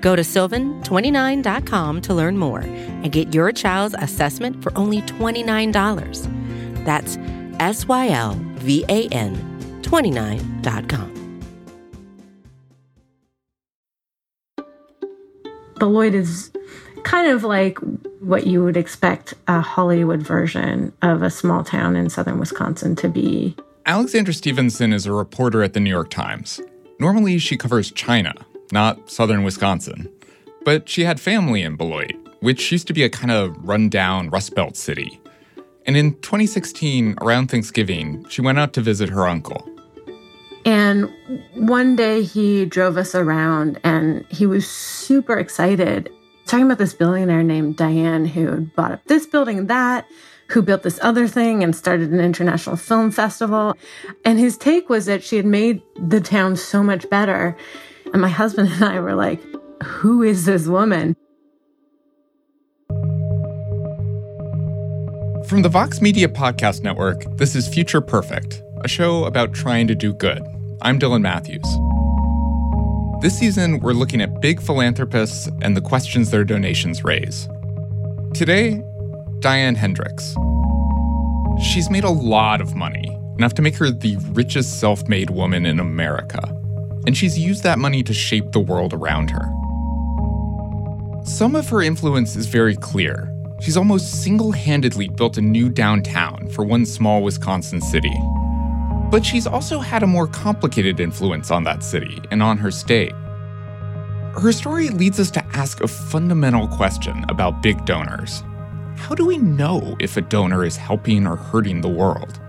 Go to sylvan29.com to learn more and get your child's assessment for only $29. That's S Y L V A N 29.com. Beloit is kind of like what you would expect a Hollywood version of a small town in southern Wisconsin to be. Alexandra Stevenson is a reporter at the New York Times. Normally, she covers China, not southern Wisconsin. But she had family in Beloit, which used to be a kind of rundown Rust Belt city. And in 2016, around Thanksgiving, she went out to visit her uncle. And one day he drove us around and he was super excited talking about this billionaire named Diane who bought up this building and that, who built this other thing and started an international film festival. And his take was that she had made the town so much better. And my husband and I were like, who is this woman? From the Vox Media Podcast Network, this is Future Perfect, a show about trying to do good. I'm Dylan Matthews. This season, we're looking at big philanthropists and the questions their donations raise. Today, Diane Hendricks. She's made a lot of money, enough to make her the richest self made woman in America. And she's used that money to shape the world around her. Some of her influence is very clear. She's almost single handedly built a new downtown for one small Wisconsin city. But she's also had a more complicated influence on that city and on her state. Her story leads us to ask a fundamental question about big donors. How do we know if a donor is helping or hurting the world?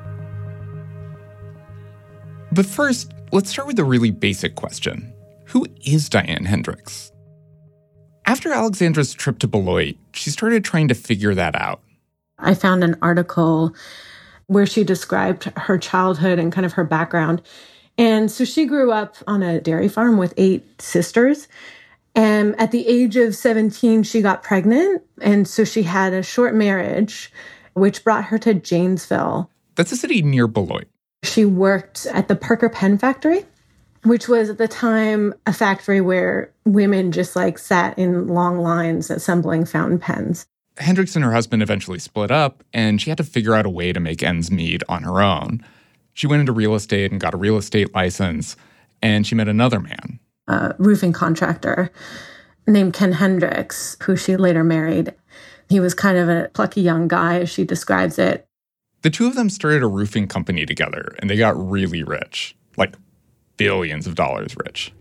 But first, let's start with a really basic question Who is Diane Hendricks? After Alexandra's trip to Beloit, she started trying to figure that out. I found an article where she described her childhood and kind of her background. And so she grew up on a dairy farm with eight sisters. And at the age of 17, she got pregnant. And so she had a short marriage, which brought her to Janesville. That's a city near Beloit. She worked at the Parker Pen Factory, which was at the time a factory where women just like sat in long lines assembling fountain pens. Hendricks and her husband eventually split up, and she had to figure out a way to make ends meet on her own. She went into real estate and got a real estate license, and she met another man. A roofing contractor named Ken Hendricks, who she later married. He was kind of a plucky young guy, as she describes it. The two of them started a roofing company together, and they got really rich like billions of dollars rich.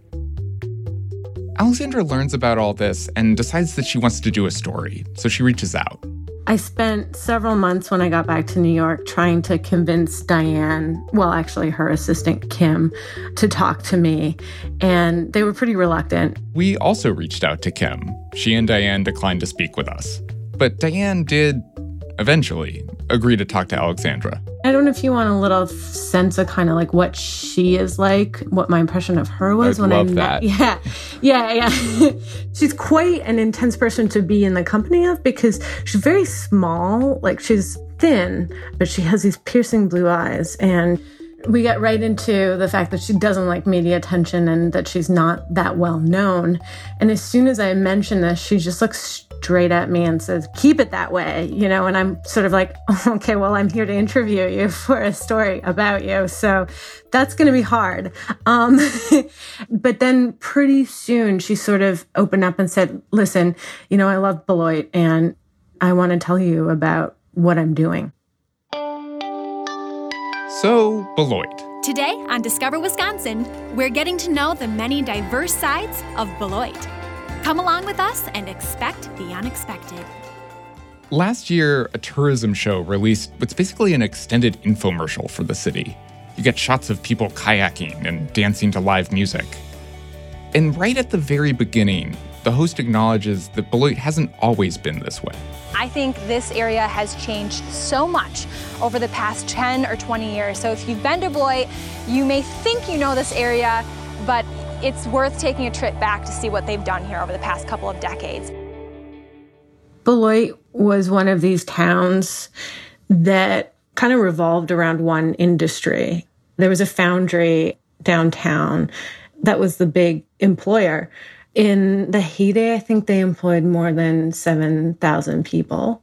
Alexandra learns about all this and decides that she wants to do a story, so she reaches out. I spent several months when I got back to New York trying to convince Diane, well, actually, her assistant Kim, to talk to me, and they were pretty reluctant. We also reached out to Kim. She and Diane declined to speak with us. But Diane did eventually agree to talk to Alexandra. I don't know if you want a little sense of kind of like what she is like, what my impression of her was I'd when I met. that. Yeah, yeah, yeah. she's quite an intense person to be in the company of because she's very small, like she's thin, but she has these piercing blue eyes and we get right into the fact that she doesn't like media attention and that she's not that well known. And as soon as I mention this, she just looks straight at me and says, Keep it that way, you know. And I'm sort of like, Okay, well, I'm here to interview you for a story about you. So that's going to be hard. Um, but then pretty soon she sort of opened up and said, Listen, you know, I love Beloit and I want to tell you about what I'm doing. So, Beloit. Today on Discover Wisconsin, we're getting to know the many diverse sides of Beloit. Come along with us and expect the unexpected. Last year, a tourism show released what's basically an extended infomercial for the city. You get shots of people kayaking and dancing to live music. And right at the very beginning, the host acknowledges that Beloit hasn't always been this way. I think this area has changed so much over the past 10 or 20 years. So if you've been to Beloit, you may think you know this area, but it's worth taking a trip back to see what they've done here over the past couple of decades. Beloit was one of these towns that kind of revolved around one industry. There was a foundry downtown that was the big employer. In the heyday, I think they employed more than 7,000 people.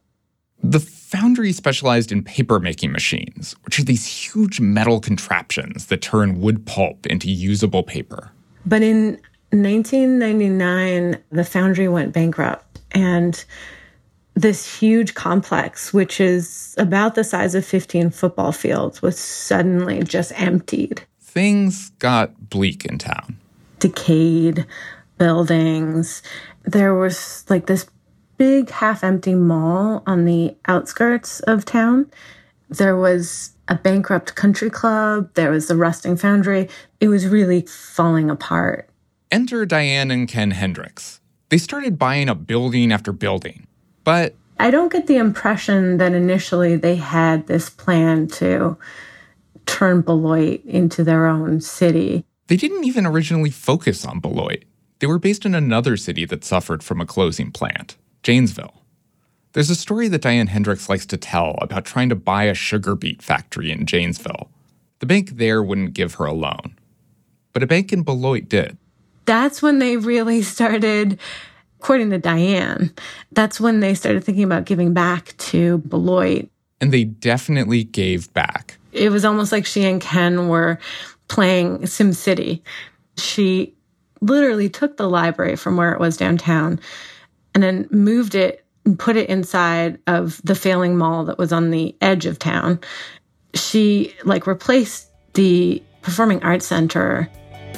The foundry specialized in paper making machines, which are these huge metal contraptions that turn wood pulp into usable paper. But in 1999, the foundry went bankrupt and this huge complex, which is about the size of 15 football fields, was suddenly just emptied. Things got bleak in town. Decayed buildings. There was like this big half empty mall on the outskirts of town. There was a bankrupt country club. There was the rusting foundry. It was really falling apart. Enter Diane and Ken Hendricks. They started buying up building after building but I don't get the impression that initially they had this plan to turn Beloit into their own city. They didn't even originally focus on Beloit. They were based in another city that suffered from a closing plant, Janesville. There's a story that Diane Hendricks likes to tell about trying to buy a sugar beet factory in Janesville. The bank there wouldn't give her a loan, but a bank in Beloit did. That's when they really started according to Diane, that's when they started thinking about giving back to Beloit. And they definitely gave back. It was almost like she and Ken were playing SimCity. She literally took the library from where it was downtown and then moved it and put it inside of the failing mall that was on the edge of town. She like replaced the performing arts center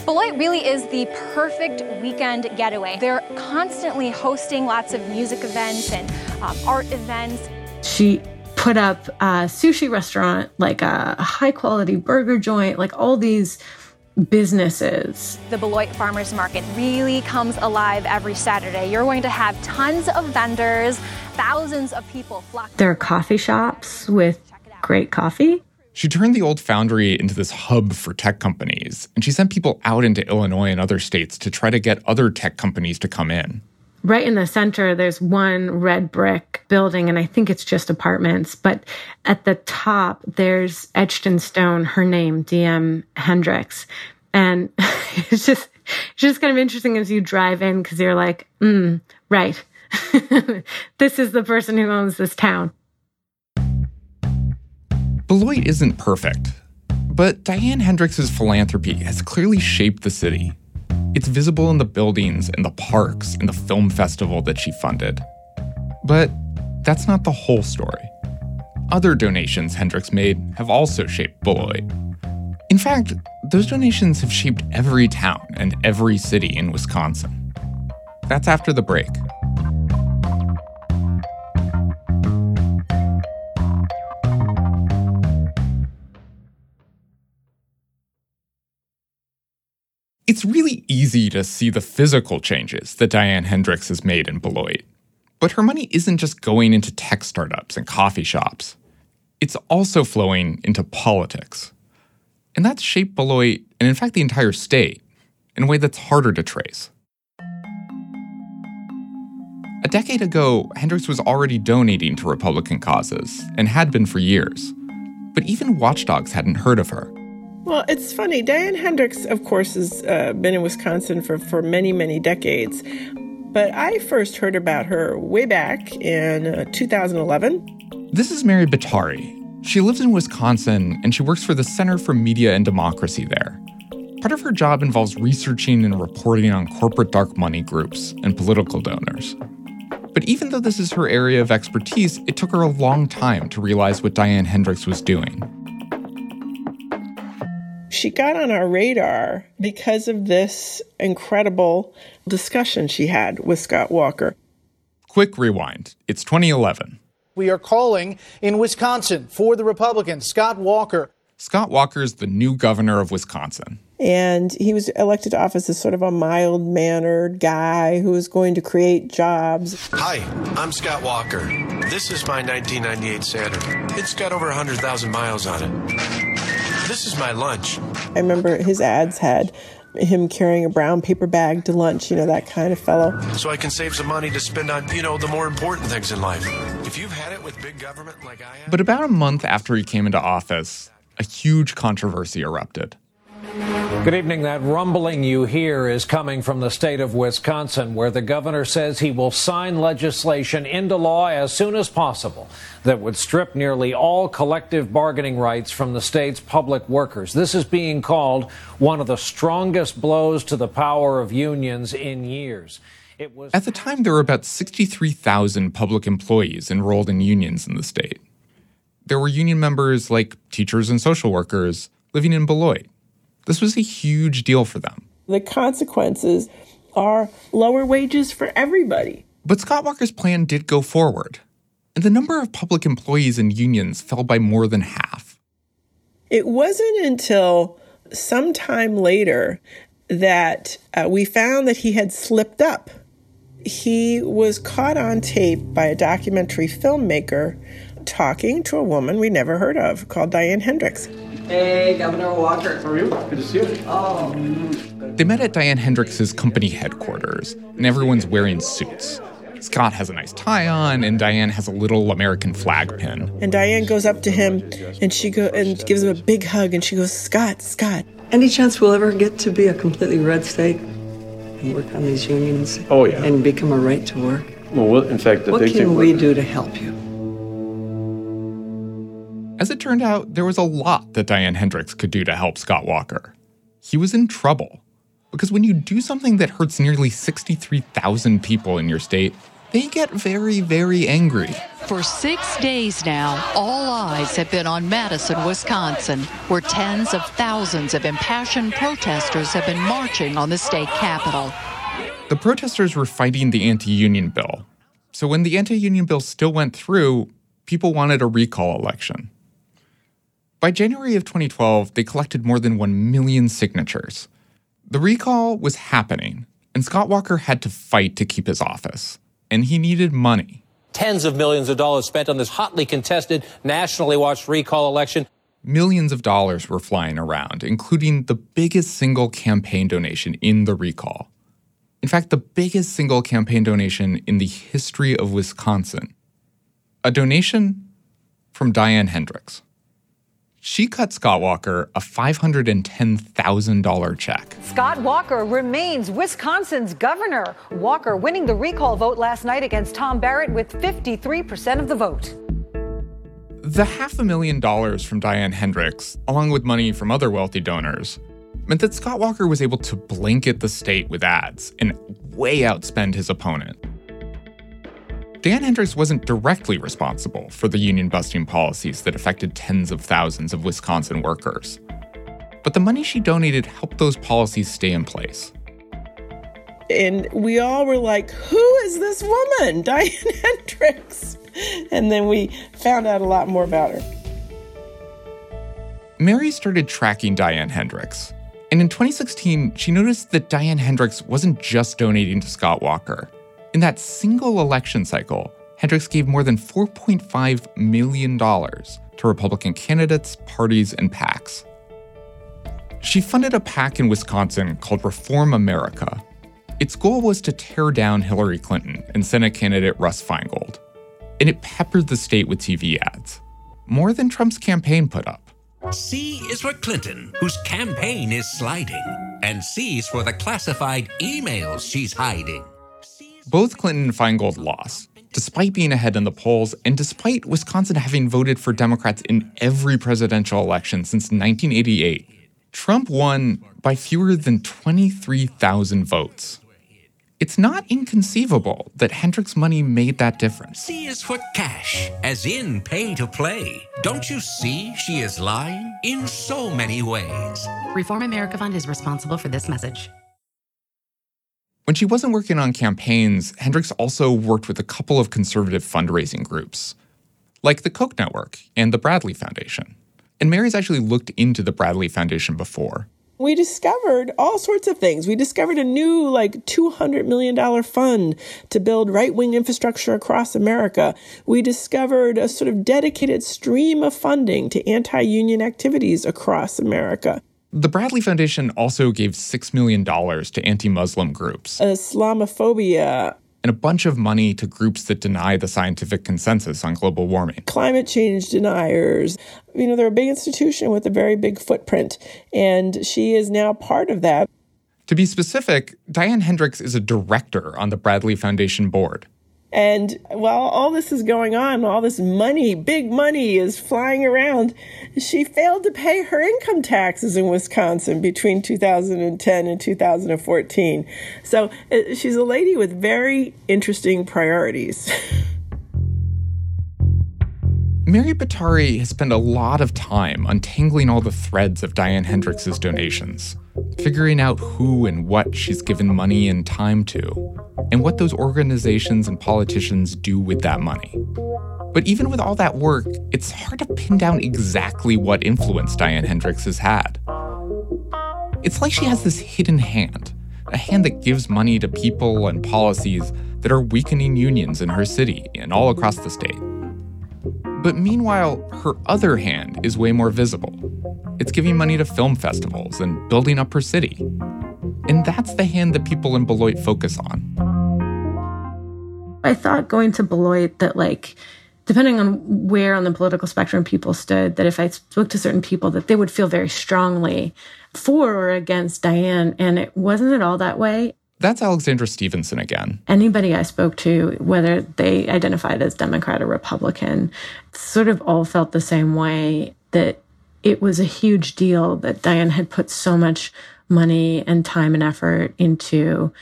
Beloit really is the perfect weekend getaway. They're constantly hosting lots of music events and um, art events. She put up a sushi restaurant, like a high quality burger joint, like all these businesses. The Beloit Farmers Market really comes alive every Saturday. You're going to have tons of vendors, thousands of people flock. There are coffee shops with great coffee. She turned the old foundry into this hub for tech companies, and she sent people out into Illinois and other states to try to get other tech companies to come in. Right in the center, there's one red brick building, and I think it's just apartments. But at the top, there's etched in stone her name, DM Hendricks. And it's just, it's just kind of interesting as you drive in because you're like, mm, right. this is the person who owns this town. Beloit isn't perfect, but Diane Hendricks' philanthropy has clearly shaped the city. It's visible in the buildings and the parks and the film festival that she funded. But that's not the whole story. Other donations Hendricks made have also shaped Beloit. In fact, those donations have shaped every town and every city in Wisconsin. That's after the break. It's really easy to see the physical changes that Diane Hendricks has made in Beloit. But her money isn't just going into tech startups and coffee shops. It's also flowing into politics. And that's shaped Beloit, and in fact the entire state, in a way that's harder to trace. A decade ago, Hendricks was already donating to Republican causes, and had been for years. But even watchdogs hadn't heard of her. Well, it's funny. Diane Hendricks, of course, has uh, been in Wisconsin for, for many, many decades. But I first heard about her way back in uh, 2011. This is Mary Bottari. She lives in Wisconsin and she works for the Center for Media and Democracy there. Part of her job involves researching and reporting on corporate dark money groups and political donors. But even though this is her area of expertise, it took her a long time to realize what Diane Hendricks was doing she got on our radar because of this incredible discussion she had with Scott Walker. Quick rewind. It's 2011. We are calling in Wisconsin for the Republican, Scott Walker. Scott Walker is the new governor of Wisconsin. And he was elected to office as sort of a mild mannered guy who was going to create jobs. Hi, I'm Scott Walker. This is my 1998 Saturn. It's got over 100,000 miles on it. This is my lunch. I remember his ads had him carrying a brown paper bag to lunch, you know, that kind of fellow. So I can save some money to spend on, you know, the more important things in life. If you've had it with big government like I have. But about a month after he came into office, a huge controversy erupted. Good evening. That rumbling you hear is coming from the state of Wisconsin, where the governor says he will sign legislation into law as soon as possible that would strip nearly all collective bargaining rights from the state's public workers. This is being called one of the strongest blows to the power of unions in years. Was- At the time, there were about 63,000 public employees enrolled in unions in the state. There were union members like teachers and social workers living in Beloit this was a huge deal for them. The consequences are lower wages for everybody. But Scott Walker's plan did go forward, and the number of public employees and unions fell by more than half. It wasn't until sometime later that uh, we found that he had slipped up. He was caught on tape by a documentary filmmaker talking to a woman we never heard of called Diane Hendricks. Hey, Governor Walker. How are you? Good to see you. Oh. They met at Diane Hendricks' company headquarters, and everyone's wearing suits. Scott has a nice tie on, and Diane has a little American flag pin. And Diane goes up to him, and she go and gives him a big hug, and she goes, "Scott, Scott." Any chance we'll ever get to be a completely red state and work on these unions? Oh yeah. And become a right to work. Well, in fact, the what big can we do to help you? As it turned out, there was a lot that Diane Hendricks could do to help Scott Walker. He was in trouble. Because when you do something that hurts nearly 63,000 people in your state, they get very, very angry. For six days now, all eyes have been on Madison, Wisconsin, where tens of thousands of impassioned protesters have been marching on the state capitol. The protesters were fighting the anti union bill. So when the anti union bill still went through, people wanted a recall election. By January of 2012, they collected more than 1 million signatures. The recall was happening, and Scott Walker had to fight to keep his office, and he needed money. Tens of millions of dollars spent on this hotly contested, nationally watched recall election. Millions of dollars were flying around, including the biggest single campaign donation in the recall. In fact, the biggest single campaign donation in the history of Wisconsin. A donation from Diane Hendricks she cut Scott Walker a $510,000 check. Scott Walker remains Wisconsin's governor. Walker winning the recall vote last night against Tom Barrett with 53% of the vote. The half a million dollars from Diane Hendricks, along with money from other wealthy donors, meant that Scott Walker was able to blanket the state with ads and way outspend his opponent. Diane Hendricks wasn't directly responsible for the union busting policies that affected tens of thousands of Wisconsin workers. But the money she donated helped those policies stay in place. And we all were like, who is this woman, Diane Hendricks? And then we found out a lot more about her. Mary started tracking Diane Hendricks. And in 2016, she noticed that Diane Hendricks wasn't just donating to Scott Walker. In that single election cycle, Hendricks gave more than $4.5 million to Republican candidates, parties, and PACs. She funded a PAC in Wisconsin called Reform America. Its goal was to tear down Hillary Clinton and Senate candidate Russ Feingold. And it peppered the state with TV ads, more than Trump's campaign put up. C is for Clinton, whose campaign is sliding, and C is for the classified emails she's hiding. Both Clinton and Feingold lost, despite being ahead in the polls and despite Wisconsin having voted for Democrats in every presidential election since 1988. Trump won by fewer than 23,000 votes. It's not inconceivable that Hendricks' money made that difference. C is for cash, as in pay to play. Don't you see she is lying in so many ways? Reform America Fund is responsible for this message. When she wasn't working on campaigns, Hendricks also worked with a couple of conservative fundraising groups, like the Koch Network and the Bradley Foundation. And Mary's actually looked into the Bradley Foundation before. we discovered all sorts of things. We discovered a new, like, $200 million fund to build right wing infrastructure across America. We discovered a sort of dedicated stream of funding to anti union activities across America. The Bradley Foundation also gave $6 million to anti Muslim groups. Islamophobia, and a bunch of money to groups that deny the scientific consensus on global warming. Climate change deniers. You know, they're a big institution with a very big footprint, and she is now part of that. To be specific, Diane Hendricks is a director on the Bradley Foundation board. And while all this is going on, all this money, big money is flying around, she failed to pay her income taxes in Wisconsin between 2010 and 2014. So uh, she's a lady with very interesting priorities. Mary Bottari has spent a lot of time untangling all the threads of Diane Hendricks's donations, figuring out who and what she's given money and time to, and what those organizations and politicians do with that money. But even with all that work, it's hard to pin down exactly what influence Diane Hendricks has had. It's like she has this hidden hand, a hand that gives money to people and policies that are weakening unions in her city and all across the state. But meanwhile, her other hand is way more visible. It's giving money to film festivals and building up her city. And that's the hand that people in Beloit focus on. I thought going to Beloit that, like, depending on where on the political spectrum people stood, that if I spoke to certain people, that they would feel very strongly for or against Diane. And it wasn't at all that way. That's Alexandra Stevenson again. Anybody I spoke to, whether they identified as Democrat or Republican, sort of all felt the same way that it was a huge deal that Diane had put so much money and time and effort into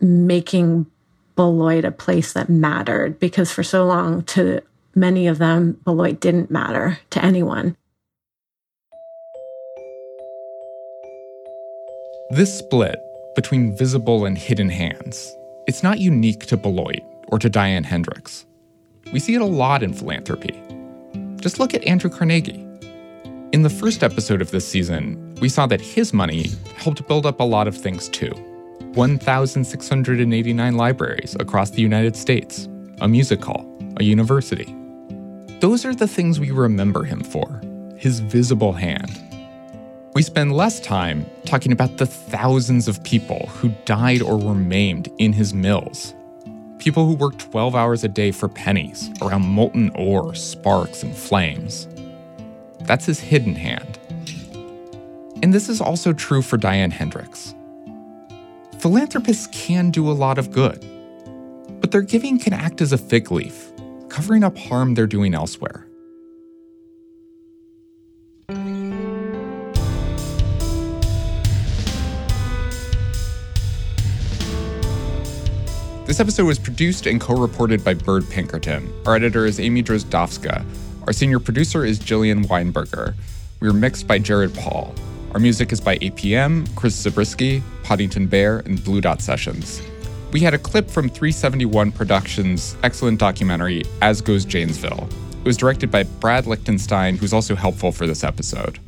making Beloit a place that mattered because for so long to many of them Beloit didn't matter to anyone. This split between visible and hidden hands. It's not unique to Beloit or to Diane Hendricks. We see it a lot in philanthropy. Just look at Andrew Carnegie. In the first episode of this season, we saw that his money helped build up a lot of things too 1,689 libraries across the United States, a music hall, a university. Those are the things we remember him for his visible hand we spend less time talking about the thousands of people who died or were maimed in his mills. People who worked 12 hours a day for pennies around molten ore, sparks, and flames. That's his hidden hand. And this is also true for Diane Hendricks. Philanthropists can do a lot of good, but their giving can act as a fig leaf, covering up harm they're doing elsewhere. This episode was produced and co reported by Bird Pinkerton. Our editor is Amy Drozdowska. Our senior producer is Jillian Weinberger. We were mixed by Jared Paul. Our music is by APM, Chris Zabriskie, Poddington Bear, and Blue Dot Sessions. We had a clip from 371 Productions' excellent documentary, As Goes Janesville. It was directed by Brad Lichtenstein, who's also helpful for this episode.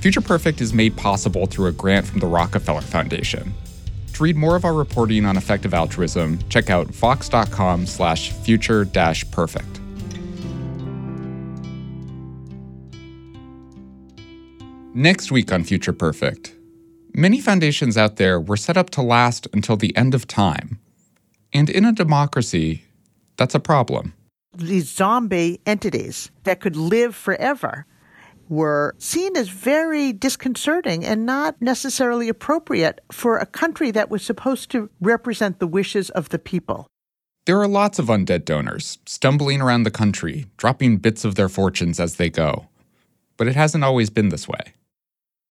Future Perfect is made possible through a grant from the Rockefeller Foundation. To read more of our reporting on effective altruism, check out vox.com slash future dash perfect. Next week on Future Perfect, many foundations out there were set up to last until the end of time. And in a democracy, that's a problem. These zombie entities that could live forever were seen as very disconcerting and not necessarily appropriate for a country that was supposed to represent the wishes of the people. There are lots of undead donors stumbling around the country, dropping bits of their fortunes as they go. But it hasn't always been this way.